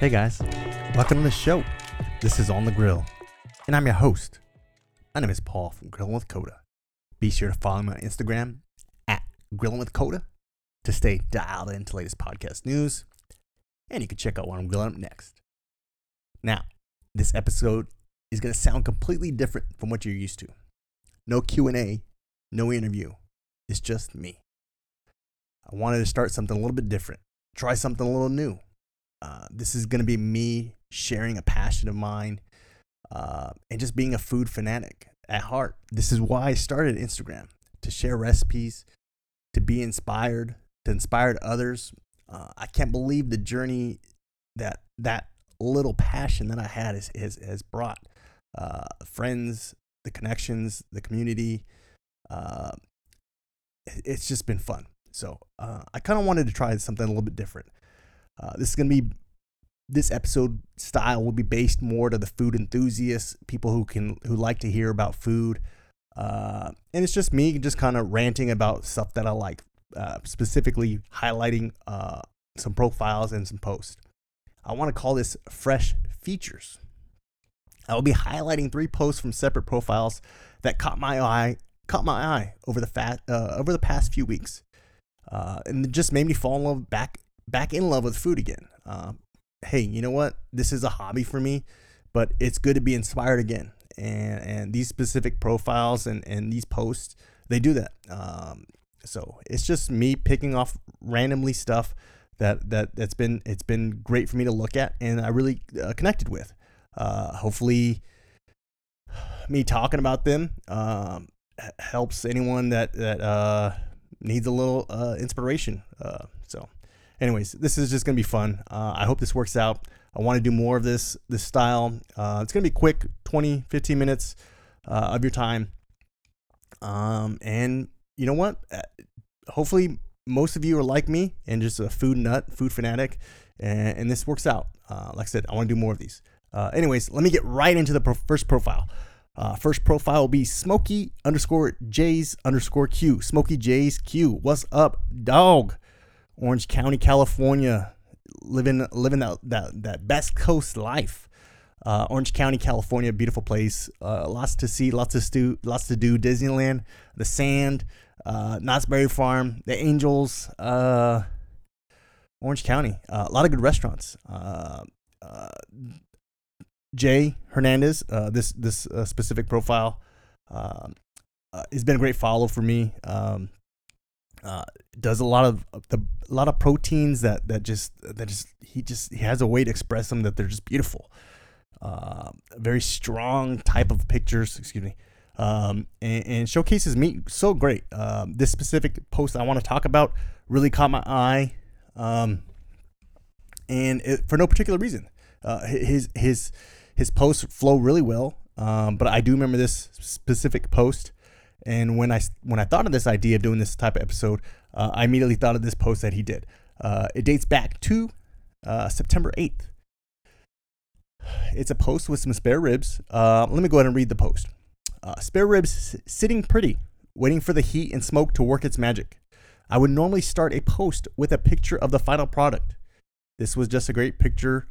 Hey guys, welcome to the show. This is On the Grill, and I'm your host. My name is Paul from Grilling with Coda. Be sure to follow me on Instagram at Grilling with Coda to stay dialed into latest podcast news, and you can check out what I'm grilling up next. Now, this episode is going to sound completely different from what you're used to. No Q&A, no interview. It's just me. I wanted to start something a little bit different, try something a little new. Uh, this is going to be me sharing a passion of mine uh, and just being a food fanatic at heart. This is why I started Instagram to share recipes, to be inspired, to inspire others. Uh, I can't believe the journey that that little passion that I had has, has, has brought uh, friends, the connections, the community. Uh, it's just been fun. So I kind of wanted to try something a little bit different. Uh, this is going to be this episode style will be based more to the food enthusiasts, people who can who like to hear about food. Uh, and it's just me just kind of ranting about stuff that I like, uh, specifically highlighting uh, some profiles and some posts. I want to call this fresh features. I will be highlighting three posts from separate profiles that caught my eye caught my eye over the fat uh, over the past few weeks, uh, and it just made me fall in love back back in love with food again. Uh, hey, you know what? This is a hobby for me, but it's good to be inspired again. And and these specific profiles and and these posts, they do that. Um, so it's just me picking off randomly stuff that that that's been it's been great for me to look at and I really uh, connected with. Uh, hopefully, me talking about them um, helps anyone that that uh, needs a little uh, inspiration. Anyways, this is just gonna be fun. Uh, I hope this works out. I want to do more of this this style. Uh, it's gonna be quick, 20, 15 minutes uh, of your time. Um, and you know what? Uh, hopefully, most of you are like me and just a food nut, food fanatic, and, and this works out. Uh, like I said, I want to do more of these. Uh, anyways, let me get right into the pro- first profile. First profile will be Smokey underscore J's underscore Q. Smokey J's Q. What's up, dog? Orange County, California, living living that that, that best coast life. Uh, Orange County, California, beautiful place. Uh, lots to see, lots to do, lots to do. Disneyland, the sand, uh, Knott's Berry Farm, the Angels, uh, Orange County. Uh, a lot of good restaurants. Uh, uh, Jay Hernandez, this this specific profile, has been a great follow for me. Um, uh, does a lot of the a lot of proteins that that just that just he just he has a way to express them that they're just beautiful. Uh, very strong type of pictures. Excuse me. Um, and, and, showcases meat so great. Um, this specific post I want to talk about really caught my eye, um, and it, for no particular reason. Uh, his his his posts flow really well, um, but I do remember this specific post. And when I when I thought of this idea of doing this type of episode, uh, I immediately thought of this post that he did. Uh, it dates back to uh, September eighth. It's a post with some spare ribs. Uh, let me go ahead and read the post. Uh, spare ribs sitting pretty, waiting for the heat and smoke to work its magic. I would normally start a post with a picture of the final product. This was just a great picture.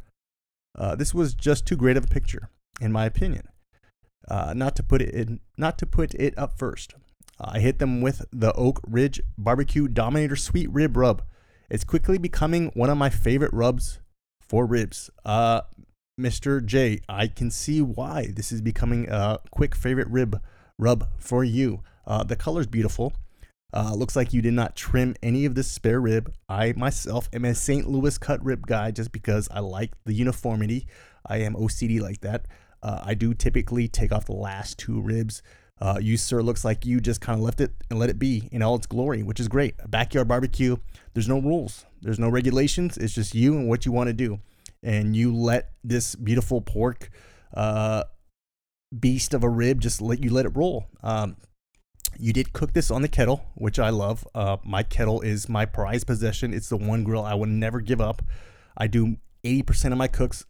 Uh, this was just too great of a picture, in my opinion. Uh, not to put it in, not to put it up first. I hit them with the Oak Ridge Barbecue Dominator Sweet Rib Rub. It's quickly becoming one of my favorite rubs for ribs. Uh, Mr. J, I can see why this is becoming a quick favorite rib rub for you. Uh, the color's beautiful. Uh, looks like you did not trim any of this spare rib. I myself am a St. Louis cut rib guy just because I like the uniformity. I am OCD like that. Uh, I do typically take off the last two ribs. Uh, you, sir, looks like you just kind of left it and let it be in all its glory, which is great. A backyard barbecue, there's no rules, there's no regulations. It's just you and what you want to do. And you let this beautiful pork uh, beast of a rib just let you let it roll. Um, you did cook this on the kettle, which I love. Uh, my kettle is my prized possession. It's the one grill I would never give up. I do 80% of my cooks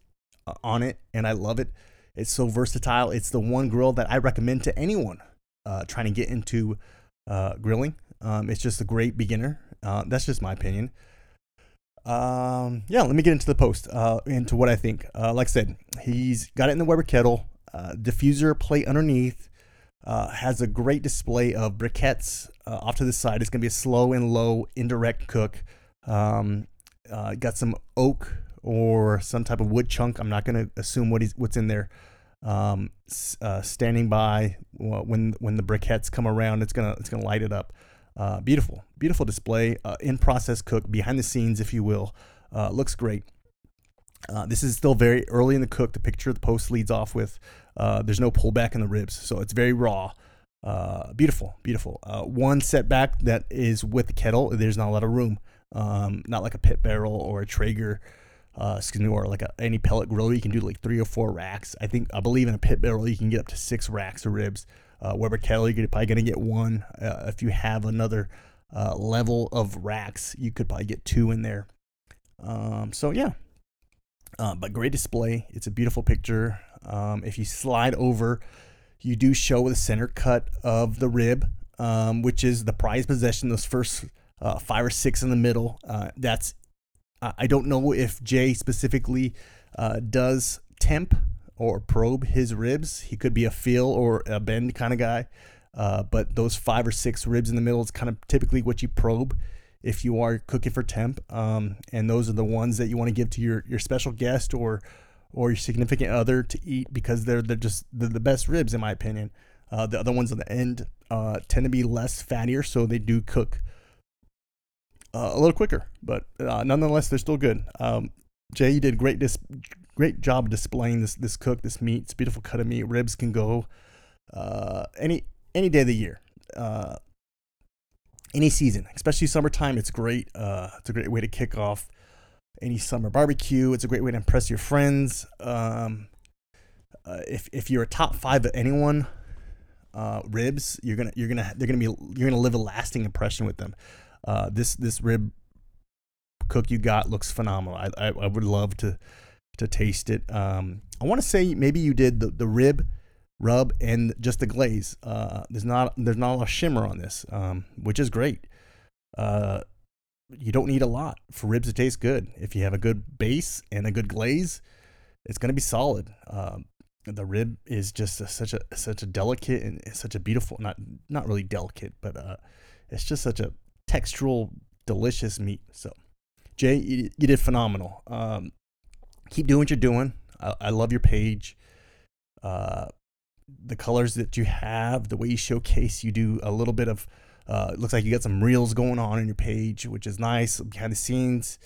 uh, on it, and I love it. It's so versatile. It's the one grill that I recommend to anyone uh, trying to get into uh, grilling. Um, it's just a great beginner. Uh, that's just my opinion. Um, yeah, let me get into the post, uh, into what I think. Uh, like I said, he's got it in the Weber kettle, uh, diffuser plate underneath, has a great display of briquettes off to the side. It's going to be a slow and low indirect cook. Um, got some oak or some type of wood chunk. I'm not going to assume what he's, what's in there. Um, uh, standing by when when the briquettes come around, it's gonna it's gonna light it up. Uh, beautiful, beautiful display. Uh, in process cook, behind the scenes, if you will. Uh, looks great. Uh, this is still very early in the cook. The picture the post leads off with uh, there's no pullback in the ribs, so it's very raw. Beautiful, beautiful. One setback that is with the kettle, there's not a lot of room. Um, not like a pit barrel or a Traeger, uh, excuse me, or like a, any pellet grill. You can do like three or four racks. I think I believe in a pit barrel you can get up to six racks of ribs. Uh, Weber kettle, you're probably gonna get one. Uh, if you have another uh, level of racks, you could probably get two in there. Um, so yeah, uh, but great display. It's a beautiful picture. Um, if you slide over, you do show the center cut of the rib, um, which is the prized possession. Those first uh, five or six in the middle. Uh, that's I don't know if Jay specifically uh, does temp or probe his ribs. He could be a feel or a bend kind of guy. Uh, but those five or six ribs in the middle is kind of typically what you probe if you are cooking for temp. Um, and those are the ones that you want to give to your, your special guest or or your significant other to eat because they're they're just they're the best ribs in my opinion. Uh, the other ones on the end uh, tend to be less fattier, so they do cook uh, a little quicker, but uh, nonetheless they're still good. Um, Jay, you did great dis- great job displaying this this cook, this meat. It's beautiful cut of meat. Ribs can go uh, any any day of the year. Uh, any season, especially summertime, it's great. it's a great way to kick off any summer barbecue. It's a great way to impress your friends. Um, uh, if if you're a top five of anyone, uh, ribs, you're gonna you're gonna they're gonna be you're gonna live a lasting impression with them. Uh, this this rib cook you got looks phenomenal. I I, I would love to to taste it. Um, I want to say maybe you did the the rib rub and just the glaze. Uh, there's not there's not a lot of shimmer on this, um, which is great. Uh, you don't need a lot for ribs to taste good. If you have a good base and a good glaze, it's going to be solid. Um, the rib is just a, such a such a delicate and such a beautiful not not really delicate, but uh, it's just such a textural, delicious meat. So, Jay, you, you did phenomenal. Um, keep doing what you're doing. I, I love your page. Uh, the colors that you have, the way you showcase, you do a little bit of uh, it looks like you got some reels going on in your page, which is nice behind the scenes.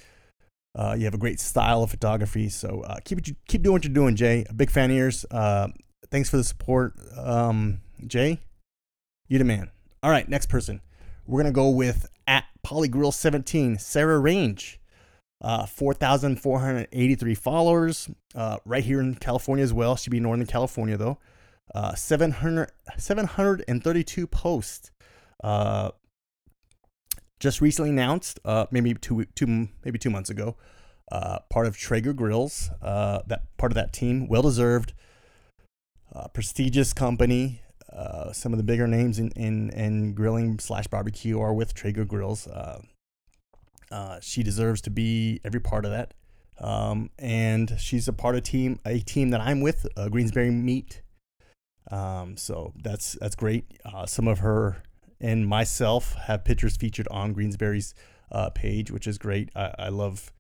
Uh, you have a great style of photography, so uh, keep it, keep doing what you're doing, Jay. A big fan of yours. Uh, thanks for the support, um, Jay. You the man. All right, next person. We're gonna go with at Polygrill17, Sarah Range. Uh, 4,483 followers uh, right here in California as well. She'd be Northern California though. Uh, 700, 732 posts uh, just recently announced, uh, maybe two, two, maybe two months ago, uh, part of Traeger Grills. Uh, that part of that team, well deserved, prestigious company. Uh, some of the bigger names in, in, in grilling slash barbecue are with Traeger Grills. Uh, uh, she deserves to be every part of that. Um, and she's a part of team a team that I'm with, uh, Greensbury Meat. Um, so that's that's great. Some of her and myself have pictures featured on Greensbury's uh, page, which is great. I, I love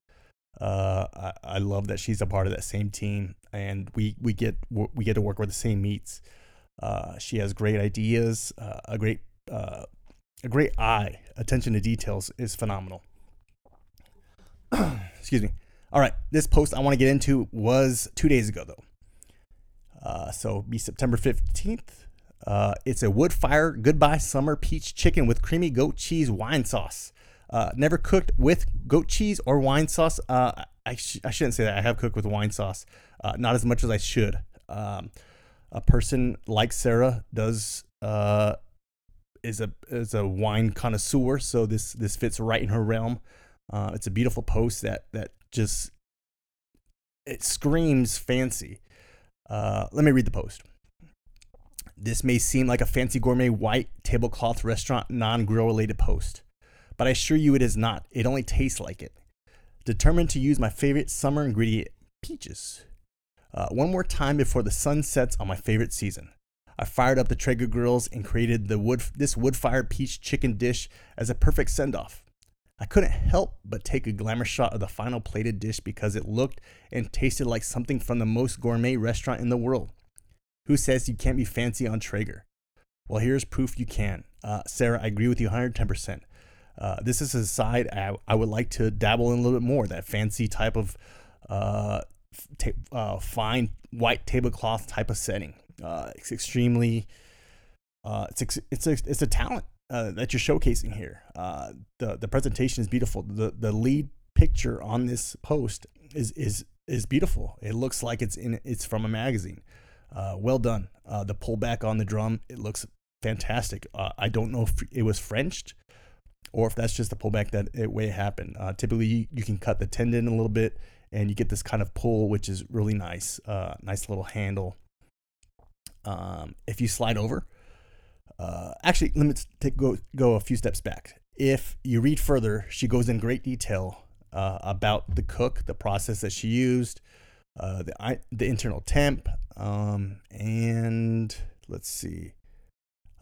uh, I, I, love that she's a part of that same team, and we we get we get to work with the same meats. Uh, she has great ideas, uh, a great uh, a great eye. Attention to details is phenomenal. Excuse me. All right, this post I want to get into was two days ago though. Uh, so be September fifteenth. Uh, it's a wood fire goodbye summer peach chicken with creamy goat cheese wine sauce. Uh, never cooked with goat cheese or wine sauce. Uh, I, sh- I shouldn't say that. I have cooked with wine sauce, not as much as I should. Um, a person like Sarah does uh, is a is a wine connoisseur, so this this fits right in her realm. Uh, it's a beautiful post that that just it screams fancy. let me read the post. This may seem like a fancy gourmet white tablecloth restaurant non grill related post, but I assure you it is not. It only tastes like it. Determined to use my favorite summer ingredient, peaches. Uh, one more time before the sun sets on my favorite season. I fired up the Traeger grills and created the wood this wood-fired peach chicken dish as a perfect send-off. I couldn't help but take a glamour shot of the final plated dish because it looked and tasted like something from the most gourmet restaurant in the world. Who says you can't be fancy on Traeger? Well, here's proof you can. Uh, Sarah, I agree with you 110%. Uh, this is a side I, I, would like to dabble in a little bit more. That fancy type of uh, ta- uh, fine white tablecloth type of setting. Uh, it's extremely, uh, it's ex- it's a, it's a talent uh, that you're showcasing here. the the presentation is beautiful. The the lead picture on this post is is is beautiful. It looks like it's in it's from a magazine. well done. the pullback on the drum it looks fantastic. I don't know if it was Frenched or if that's just the pullback that it way happened. Uh, typically, you, you, can cut the tendon a little bit, and you get this kind of pull, which is really nice. Uh, nice little handle. Um, if you slide over, uh, actually, let me take, go go a few steps back. If you read further, she goes in great detail uh, about the cook, the process that she used, uh, the the internal temp, um, and let's see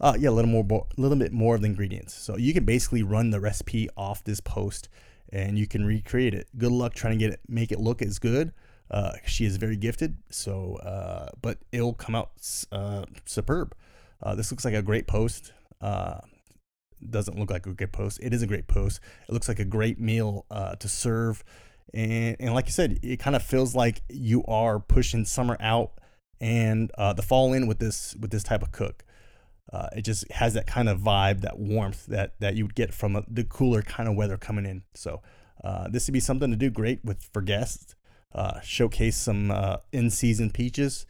uh, yeah, a little more, a little bit more of the ingredients. So you can basically run the recipe off this post, and you can recreate it. Good luck trying to get it, make it look as good. Uh, she is very gifted, so uh, but it'll come out uh, superb. Uh, this looks like a great post. Uh, doesn't look like a great post. It is a great post. It looks like a great meal uh, to serve, and and like you said, it kind of feels like you are pushing summer out and the fall in with this with this type of cook. Uh, it just has that kind of vibe, that warmth that that you would get from a, the cooler kind of weather coming in. So uh, this would be something to do great with for guests. Uh, showcase some uh, in-season peaches.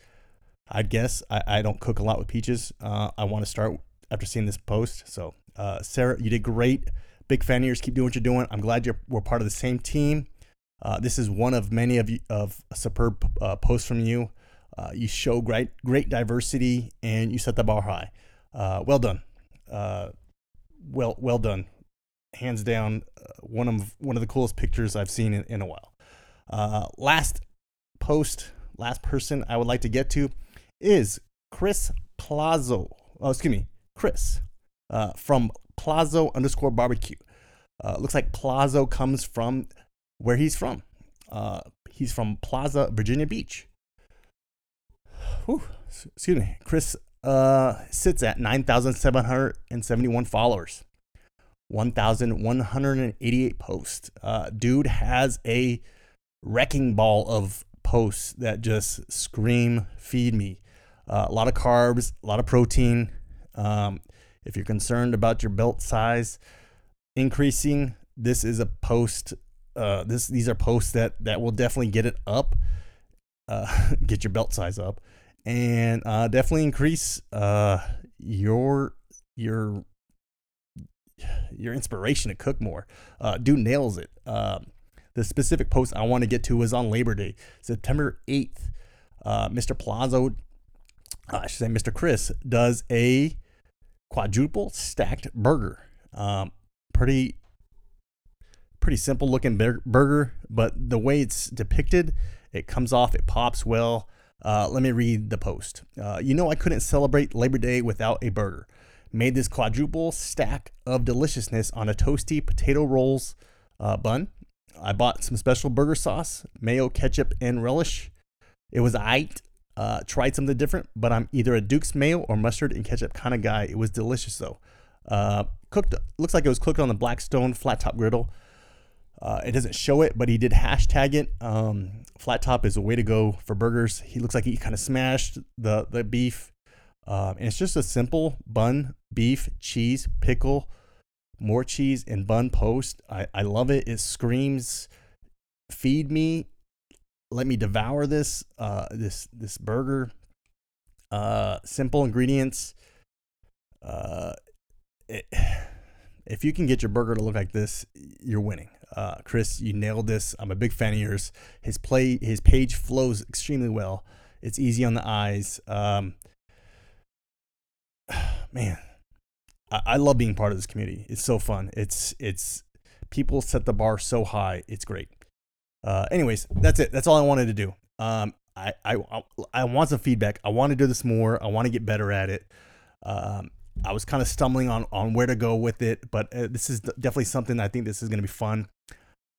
I'd guess I, I, don't cook a lot with peaches. Uh, I want to start after seeing this post. So uh, Sarah, you did great. Big fan of yours. Keep doing what you're doing. I'm glad you're we're part of the same team. this is one of many of you, of superb posts from you. you show great great diversity and you set the bar high uh, well done. Uh, well, well done. Hands down, uh, one of one of the coolest pictures I've seen in, in a while. Uh, last post, last person I would like to get to is Chris Plazo. Oh, excuse me, Chris uh, from Plazo underscore barbecue. Looks like Plazo comes from where he's from. Uh, he's from Plaza, Virginia Beach. Whew, excuse me, Chris uh, sits at 9,771 followers, 1,188 posts. Uh, dude has a wrecking ball of posts that just scream, feed me. Uh, a lot of carbs, a lot of protein. Um, if you're concerned about your belt size increasing, this is a post. Uh, this these are posts that that will definitely get it up, uh, get your belt size up and uh, definitely increase uh, your your your inspiration to cook more. Uh, dude nails it. Um, the specific post I want to get to was on Labor Day, September 8th. Uh, Mr. Plazo, uh, I should say Mr. Chris, does a quadruple stacked burger. Um, pretty pretty simple looking burger, but the way it's depicted, it comes off, it pops well. Uh, let me read the post. Uh, you know, I couldn't celebrate Labor Day without a burger. Made this quadruple stack of deliciousness on a toasty potato rolls uh, bun. I bought some special burger sauce, mayo, ketchup, and relish. It was aight. Uh, tried something different, but I'm either a Duke's mayo or mustard and ketchup kind of guy. It was delicious though. Uh, cooked, looks like it was cooked on the Blackstone flat top griddle. Uh, it doesn't show it, but he did hashtag it. Um, flat top is a way to go for burgers. He looks like he kind of smashed the the beef, um, and it's just a simple bun, beef, cheese, pickle, more cheese, and bun post. I, I love it. It screams, "Feed me, let me devour this uh, this this burger." Uh, simple ingredients. Uh, it, if you can get your burger to look like this, you're winning. Uh, Chris, you nailed this. I'm a big fan of yours. His play, his page flows extremely well. It's easy on the eyes. Um, man, I, I love being part of this community. It's so fun. It's it's people set the bar so high. It's great. Uh, anyways, that's it. That's all I wanted to do. Um, I, I, I want some feedback. I want to do this more. I want to get better at it. Um, I was kind of stumbling on, on where to go with it, but uh, this is definitely something I think this is going to be fun.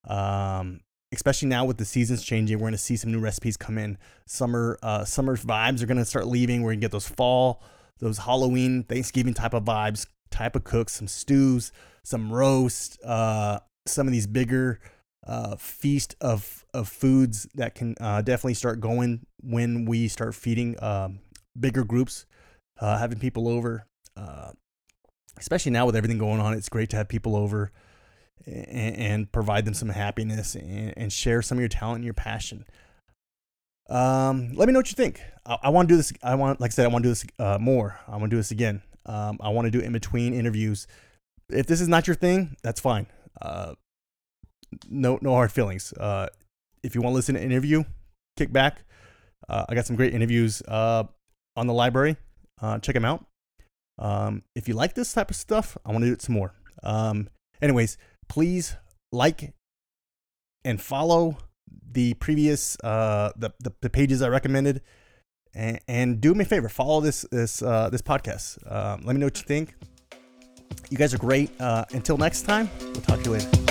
Um, especially now with the seasons changing, we're going to see some new recipes come in. Summer, uh, summer vibes are going to start leaving. We're to get those fall, those Halloween, Thanksgiving type of vibes, type of cooks, some stews, some roast, uh, some of these bigger uh, feast of of foods that can uh, definitely start going when we start feeding um, bigger groups, uh, having people over. Uh, especially now with everything going on, it's great to have people over and, provide them some happiness and, share some of your talent and your passion. Um, let me know what you think. I, I want to do this. I want, like I said, I want to do this uh, more. I want to do this again. Um, I want to do it in between interviews. If this is not your thing, that's fine. Uh, no no hard feelings. Uh, if you want to listen to an interview, kick back. Uh, I got some great interviews uh, on the library. Uh, check them out. Um, if you like this type of stuff, I want to do it some more. Um, anyways, please like and follow the previous uh, the, the, the pages I recommended, and, and, do me a favor, follow this this uh, this podcast. Um, let me know what you think. You guys are great. Uh, until next time, we'll talk to you later.